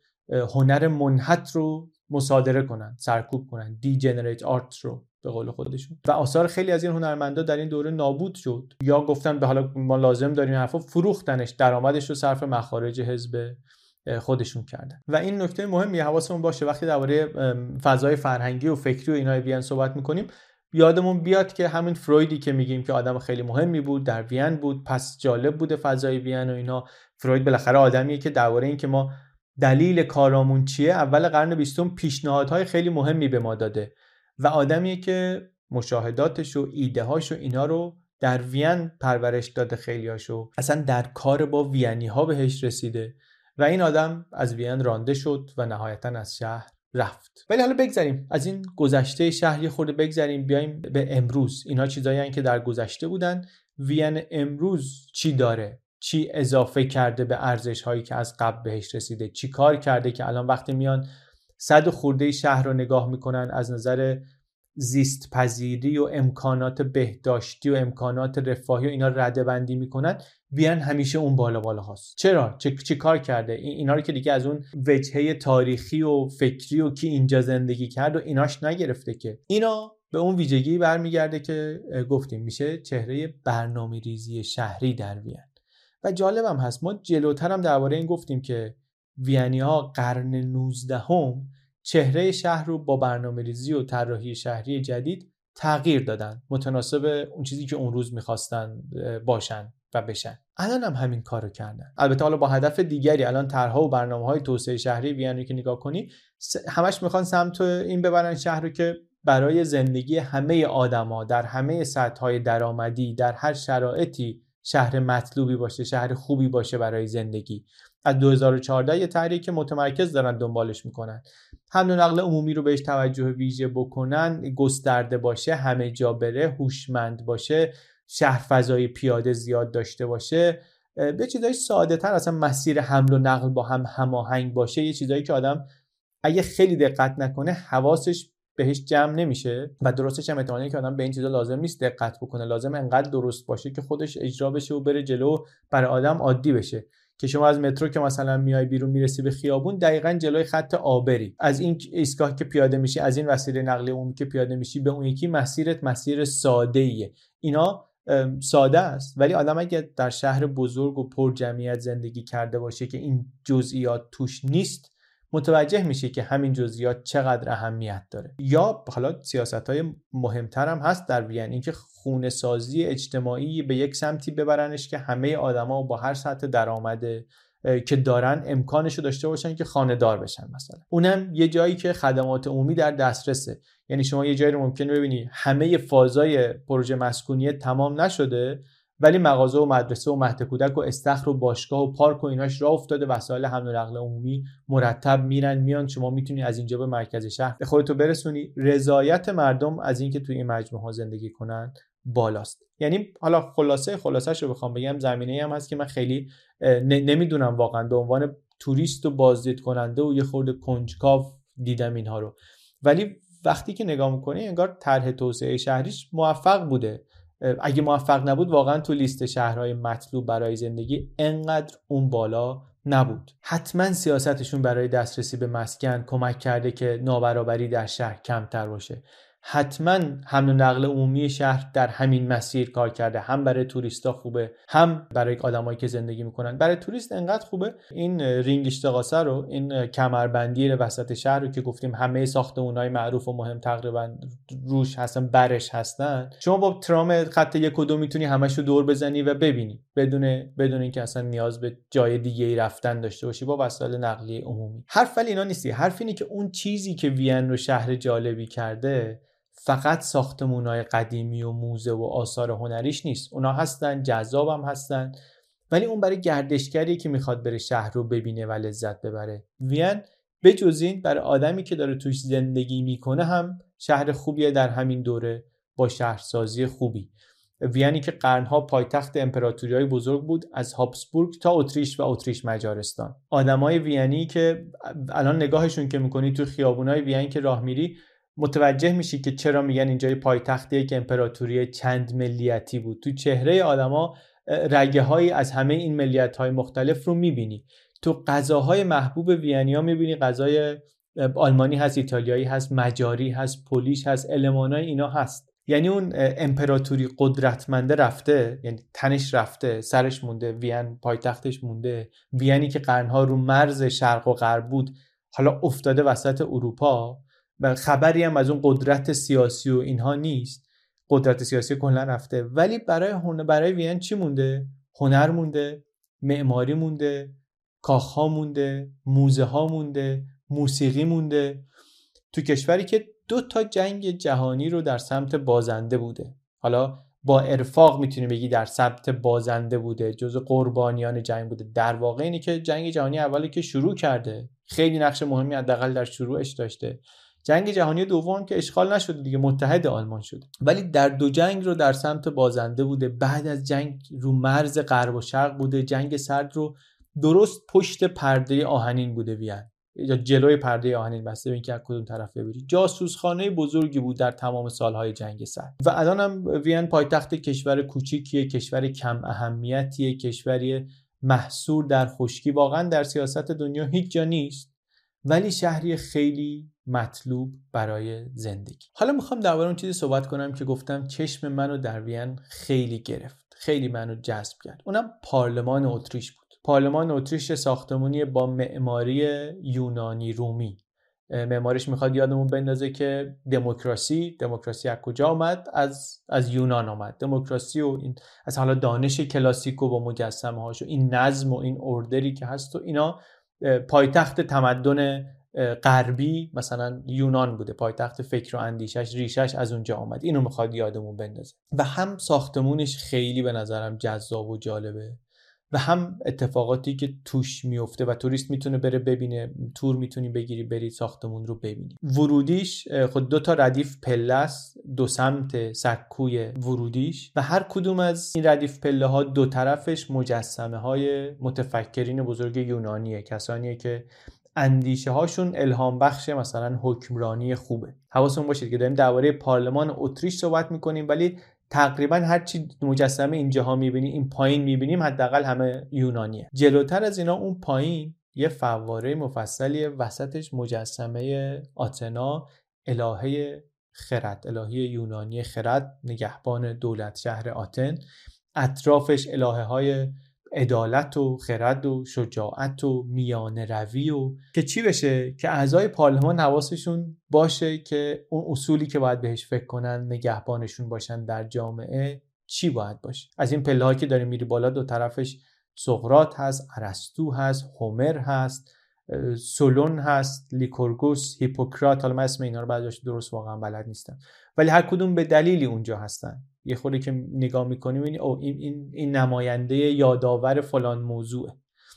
هنر منحط رو مصادره کنن سرکوب کنن. degenerate art رو به قول خودشون. و آثار خیلی از این هنرمندا در این دوره نابود شد. یا گفتن به حالا ما لازم داریم حرفا فروختنش درآمدش رو صرف مخارج حزب خودشون کردن. و این نکته مهمی حواسمون باشه وقتی درباره فضای فرهنگی و فکری و اینا وین صحبت می‌کنیم یادمون بیاد که همین فرویدی که میگیم که آدم خیلی مهمی بود در وین بود پس جالب بوده فضای وین و اینا. فروید بالاخره آدمیه که درباره این که ما دلیل کارامون چیه اول قرن بیستم پیشنهادهای خیلی مهمی به ما داده. و آدمیه که مشاهداتش و ایده هاش و اینا رو در وین پرورش داده خیلیاشو اصلا در کار با وینی ها بهش رسیده. و این آدم از وین رانده شد و نهایتا از شهر رفت. ولی حالا بگذریم. از این گذشته شهری خورده بگذریم بیایم به امروز. اینا چیزایی که در گذشته بودن. وین امروز چی داره؟ چی اضافه کرده به ارزش هایی که از قبل بهش رسیده؟ چی کار کرده که الان وقتی میان صد خورده شهر رو نگاه می‌کنن از نظر زیست پذیری و امکانات بهداشتی و امکانات رفاهی و اینا رده بندی می‌کنن بیان همیشه اون بالا بالا هاست. چرا؟ چه چی کار کرده؟ اینا رو که دیگه از اون وجهه تاریخی و فکری و کی اینجا زندگی کرد و ایناش نگرفته که. اینا به اون ویژگی برمیگرده که گفتیم میشه چهره برنامه ریزی شهری در وین. و جالبم هست ما جلوتر هم درباره این گفتیم که وینی ها قرن 19 هم چهره شهر رو با برنامه ریزی و طراحی شهری جدید تغییر دادن. متناسب اون چیزی که اون روز می‌خواستن باشن. و بشن. الان هم همین کارو کردن. البته حالا با هدف دیگری الان طرحها و برنامه های توسعه شهری وین که نگاه کنی همش می‌خوان سمت این ببرن شهر رو که برای زندگی همه آدما در همه سطح های درآمدی در هر شرایطی شهر مطلوبی باشه شهر خوبی باشه برای زندگی. از 2014 یه که متمرکز دارن دنبالش می‌کنن. حمل و نقل عمومی رو بهش توجه ویژه بکنن گسترده باشه همه جا بره هوشمند باشه شهر فضای پیاده زیاد داشته باشه به چیزای ساده تر اصلا مسیر حمل و نقل با هم هماهنگ باشه یه چیزایی که آدم اگه خیلی دقت نکنه حواسش بهش جمع نمیشه و درستش هم احتمالاً که آدم به این چیزا لازم نیست دقت بکنه لازم انقدر درست باشه که خودش اجرا بشه و بره جلو برای آدم عادی بشه. که شما از مترو که مثلا میای بیرون می‌رسی به خیابون دقیقا جلوی خط آبری. از این ایستگاه که پیاده میشی از این وسیله نقلیه عمومی که پیاده میشی به اون یکی مسیرت مسیر ساده ایه اینا ساده است. ولی آدم اگه در شهر بزرگ و پر جمعیت زندگی کرده باشه که این جزئیات توش نیست متوجه میشه که همین جزئیات چقدر اهمیت داره. یا حالا سیاست های مهمتر هم هست در وین اینکه خونه سازی اجتماعی به یک سمتی ببرنش که همه آدما با هر سطح درآمد که دارن امکانش رو داشته باشن که خانه دار بشن مثلا. اونم یه جایی که خدمات عمومی در دسترسه. یعنی شما یه جایی رو ممکنه ببینی همه فازای پروژه مسکونی تمام نشده ولی مغازه و مدرسه و مهد کودک و استخر و باشگاه و پارک و ایناش راه افتاده وسایل حمل و نقل عمومی مرتب میرن میان. شما می‌تونی از اینجا به مرکز شهر به خودتو برسونی. رضایت مردم از اینکه توی این مجموعه ها زندگی کنن بالاست. یعنی حالا خلاصه خلاصش رو بخوام بگم زمینه هم هست که من خیلی نمی‌دونم واقعا به عنوان توریست و بازدید کننده و یه خورده کنجکاو دیدم اینها رو. ولی وقتی که نگاه می‌کنی انگار طرح توسعه شهریش موفق بوده. اگه موفق نبود واقعا تو لیست شهرهای مطلوب برای زندگی انقدر اون بالا نبود. حتما سیاستشون برای دسترسی به مسکن کمک کرده که نابرابری در شهر کمتر باشه. حتما حمل و نقل عمومی شهر در همین مسیر کار کرده. هم برای توریستا خوبه هم برای آدمایی که زندگی می‌کنن. برای توریست انقدر خوبه. این رینگ اشتقاسه رو این کمربندی وسط شهر رو که گفتیم همه ساختمونای معروف و مهم تقریبا روش هستن برش هستن. شما با ترام خط یک و دو می‌تونی همش رو دور بزنی و ببینی. بدون بدون اینکه اصلا نیاز به جای دیگه ای رفتن داشته باشی با وسایل نقلیه عمومی. حرف ولی اینا نیستی. حرف اینه که اون چیزی که وین رو شهر جالبی کرده فقط ساختمون های قدیمی و موزه و آثار هنریش نیست. اونا هستن جذاب هم هستن ولی اون برای گردشگری که می‌خواد بره شهر رو ببینه و لذت ببره. وین به جز این برای آدمی که داره توش زندگی می‌کنه هم شهر خوبیه در همین دوره با شهرسازی خوبی. وینی که قرنها پایتخت امپراتوری های بزرگ بود از هابسبورگ تا اتریش و اتریش مجارستان. آدمای وینی که الان نگاهشون که می‌کنی تو خیابونای وین که راه میری متوجه میشی که چرا میگن اینجا پایتختیه که امپراتوری چند ملیتی بود. تو چهره آدما رگه هایی از همه این ملیت های مختلف رو می‌بینی. تو غذاهای محبوب وینیا می‌بینی غذای آلمانی هست ایتالیایی هست مجاری هست پولیش هست المانای اینا هست. یعنی اون امپراتوری قدرتمنده رفته یعنی تنش رفته سرش مونده وین پایتختش مونده. وینی که قرنها رو مرز شرق و غرب بود حالا افتاده وسط اروپا. و خبری هم از اون قدرت سیاسی و اینها نیست. قدرت سیاسی کلا رفته. ولی برای هنر برای وین چی مونده؟ هنر مونده معماری مونده کاخها مونده موزه ها مونده موسیقی مونده. تو کشوری که دو تا جنگ جهانی رو در سمت بازنده بوده. حالا با ارفاق می‌تونی بگی در سمت بازنده بوده. جز قربانیان جنگ بوده. در واقع اینه که جنگ جهانی اولی که شروع کرده. خیلی نقش مهمی حداقل در شروعش داشته. جنگ جهانی دوم که اشغال نشده دیگه متحد آلمان شده. ولی در دو جنگ رو در سمت بازنده بوده. بعد از جنگ رو مرز غرب و شرق بوده. جنگ سرد رو درست پشت پرده آهنین بوده وین. یا جلوی پرده آهنین بسته به اینکه از کدوم طرف ببری. جاسوسخانه بزرگی بود در تمام سالهای جنگ سرد. و الان هم وین پایتخت کشور کوچیکیه کشور کم اهمیتیه کشوری محصور در خشکی. واقعا در سیاست دنیا هیچ جا نیست. ولی شهری خیلی مطلوب برای زندگی. حالا می‌خوام درباره اون چیزی صحبت کنم که گفتم چشم منو در وین خیلی گرفت خیلی منو جذب کرد. اونم پارلمان اتریش بود. پارلمان اتریش ساختمونی با معماری یونانی رومی. معمارش می‌خواد یادمون بندازه که دموکراسی دموکراسی از کجا آمد؟ از از یونان آمد. دموکراسی و این از حالا دانش کلاسیک و با مجسمه هاش و این نظم و این اوردری که هست و اینا پایتخت تمدن غربی مثلا یونان بوده پایتخت فکر و اندیشش ریشش از اونجا آمد. اینو می‌خواد یادمون بندازه. و هم ساختمونش خیلی به نظرم جذاب و جالبه و هم اتفاقاتی که توش میفته و توریست می‌تونه بره ببینه تور می‌تونی بگیری بری ساختمون رو ببینی. ورودیش خود دو تا ردیف پله است دو سمت سکوی ورودیش و هر کدوم از این ردیف پله ها دو طرفش مجسمه های متفکرین بزرگ یونانیه کسانیه که اندیشه هاشون الهام بخش مثلا حکمرانی خوبه. حواستون باشید که داریم درباره پارلمان اتریش صحبت می‌کنیم ولی تقریبا هر چی مجسمه اینجاها می‌بینی این پایین می‌بینیم حداقل همه یونانیه. جلوتر از اینا اون پایین یه فواره مفصلی وسطش مجسمه آتنا الهه خرد الهی یونانی خرد نگهبان دولت شهر آتن. اطرافش الهه های عدالت و خرد و شجاعت و میانه روی و که چی بشه؟ که اعضای پارلمان حواسشون باشه که اون اصولی که باید بهش فکر کنن نگهبانشون باشن در جامعه چی باید باشه؟ از این پله که داره میری بالا دو طرفش سقرات هست ارسطو هست هومر هست سولون هست لیکورگوس هیپوکرات حالا من اسم اینا رو بعدش درست واقعا بلد نیستم. ولی هر کدوم به دلیلی اونجا هستن. یه خورده که نگاه می‌کنیم این او این, این, این نماینده یادآور فلان موضوعه.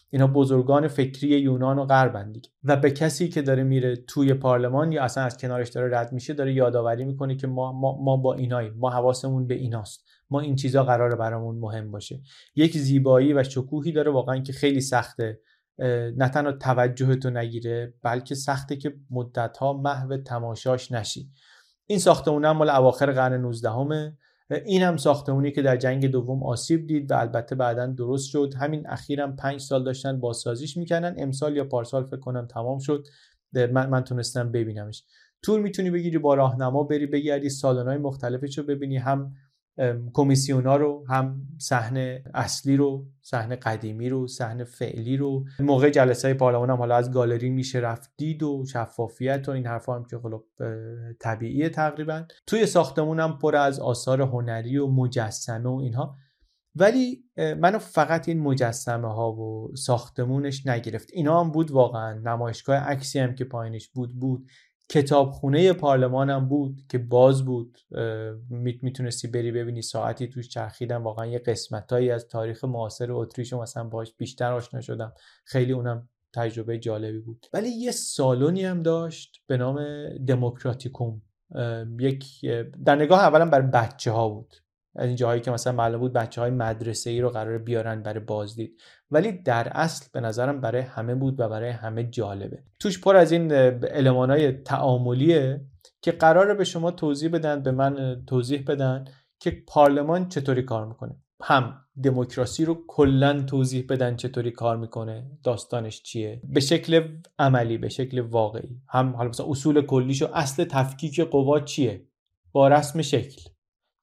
اینا بزرگان فکری یونان و غربن دیگه. و به کسی که داره میره توی پارلمان یا اصلا از کنارش داره رد میشه داره یادآوری می‌کنه که ما, ما, ما با ایناییم ما حواسمون به ایناست. ما این چیزا قراره برامون مهم باشه. یک زیبایی و شکوهی داره واقعا که خیلی سخته. نه تنها توجهتو نگیره بلکه سخته که مدتها محو تماشاش نشی. این ساختمون مال اواخر قرن 19 همه این هم ساختمونی که در جنگ دوم آسیب دید و البته بعدا درست شد. همین اخیرم پنج سال داشتن بازسازیش می‌کنن امسال یا پارسال فکر کنم تمام شد. من, من تونستم ببینمش. تور می‌تونی بگیری با راهنما بری بگردی سالن‌های مختلفش رو ببینی. هم کمیسیونا رو هم صحنه اصلی رو صحنه قدیمی رو صحنه فعلی رو. موقع جلسه پارلمان هم حالا از گالری میشه رفت دید و شفافیت و این حرفا هم که خب طبیعیه تقریبا. توی ساختمون هم پر از آثار هنری و مجسمه و اینها. ولی منو فقط این مجسمه ها و ساختمونش نگرفت. اینا هم بود واقعا. نمایشگاه عکسی هم که پایینش بود بود. کتابخونه پارلمان هم بود که باز بود. می‌تونستی بری ببینی ساعتی توش چرخیدن واقعا یه قسمتهایی از تاریخ معاصر اتریش و مثلا باش بیشتر آشنا شدم. خیلی اونم تجربه جالبی بود. ولی یه سالونی هم داشت به نام دموکراتیکوم. یک در نگاه اولا برای بچه ها بود. از این جاهایی که مثلا معلوم بود بچه های مدرسه ای رو قرار بیارن برای بازدید. ولی در اصل به نظرم برای همه بود و برای همه جالبه. توش پر از این علمان های تعاملیه که قراره به شما توضیح بدن به من توضیح بدن که پارلمان چطوری کار می‌کنه. هم دموکراسی رو کلا توضیح بدن چطوری کار می‌کنه داستانش چیه؟ به شکل عملی به شکل واقعی. هم حالا مثلا اصول کلیش و اصل تفکیک قوا چیه؟ با رسم شکل.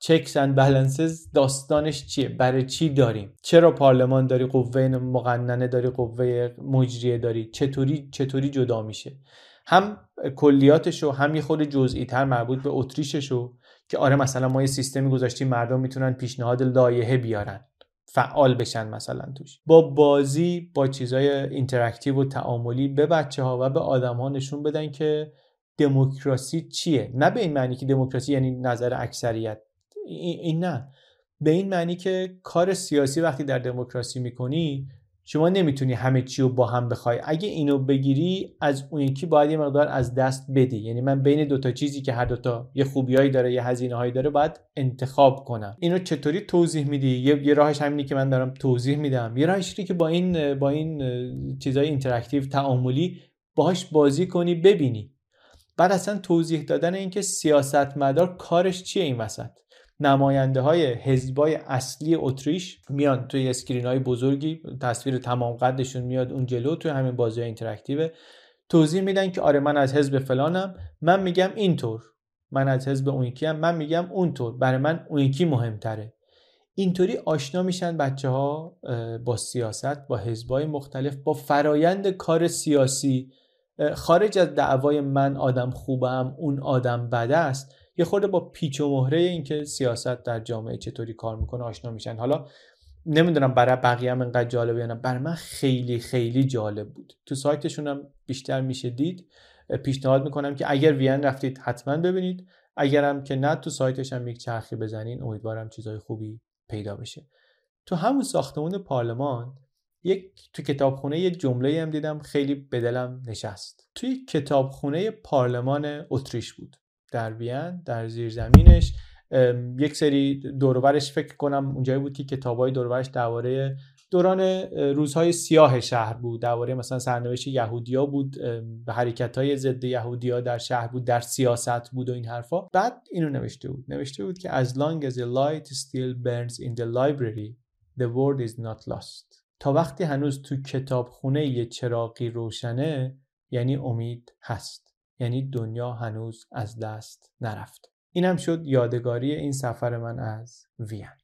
چکس اند بلنسز داستانش چیه؟ برای چی داریم؟ چرا پارلمان داری قوه مقننه داری قوه مجریه داری؟ چطوری چطوری جدا میشه؟ هم کلیاتشو هم یه خورده جزئی تر مربوط به اتریششو که آره مثلا ما یه سیستمی گذاشتیم مردم می‌تونن پیشنهاد لایحه بیارن. فعال بشن مثلا توش. با بازی با چیزای interactive و تعاملی به بچه ها و به آدم ها نشون بدن که دموکراسی چیه؟ نه به این معنی که دموکراسی یعنی نظر اکثریت. این نه. به این معنی که کار سیاسی وقتی در دموکراسی می‌کنی شما نمی‌تونی همه چی رو با هم بخوای. اگه اینو بگیری از اون یکی باید یه مقدار از دست بدی. یعنی من بین دوتا چیزی که هر دوتا یه خوبیایی داره یه هزینه هایی داره باید انتخاب کنم. اینو چطوری توضیح میدی؟ یه, راهش همینی که من دارم توضیح میدم. یه راهش که با این با این چیزای interactive تعاملی باهاش بازی کنی ببینی. بعد اصلا توضیح دادن اینکه سیاستمدار کارش چیه این وسط؟ نماینده های حزبای اصلی اتریش میان توی screen های بزرگی تصویر تمام قدشون میاد اون جلو توی همین بازی interactive توضیح میدن که آره من از حزب فلانم من میگم اینطور. من از حزب اون یکی هم من میگم اونطور. برای من اون یکی مهمتره. اینطوری آشنا میشن بچه ها با سیاست با حزبای مختلف با فرایند کار سیاسی. خارج از دعوای من آدم خوبم اون آدم بده است. یه خورده با پیچ و مهره اینکه سیاست در جامعه چطوری کار می‌کنه آشنا میشن. حالا نمی‌دونم برای بقیه هم انقدر جالبه یا نه. برای من خیلی خیلی جالب بود. تو سایتشون هم بیشتر میشه دید. پیشنهاد می‌کنم که اگر وین رفتید حتما ببینید. اگرم که نه تو سایتش هم یک چرخی بزنین. امیدوارم چیزای خوبی پیدا بشه. تو همون ساختمون پارلمان یک تو کتابخونه یه جمله هم دیدم. خیلی به دلم نشست. توی کتابخونه پارلمان اتریش بود. در وین در زیرزمینش. یک سری دورورش فکر کنم اونجایی بود که کتابای دورورش درباره دوران روزهای سیاه شهر بود درباره مثلا سرنوشت یهودیا بود حرکت های ضد یهودیا در شهر بود در سیاست بود و این حرفا. بعد اینو نوشته بود. نوشته بود که as long as a light still burns in the library the world is not lost. تا وقتی هنوز تو کتابخونه یه چراغی روشنه یعنی امید هست. یعنی دنیا هنوز از دست نرفت. اینم شد یادگاری این سفر من از وین.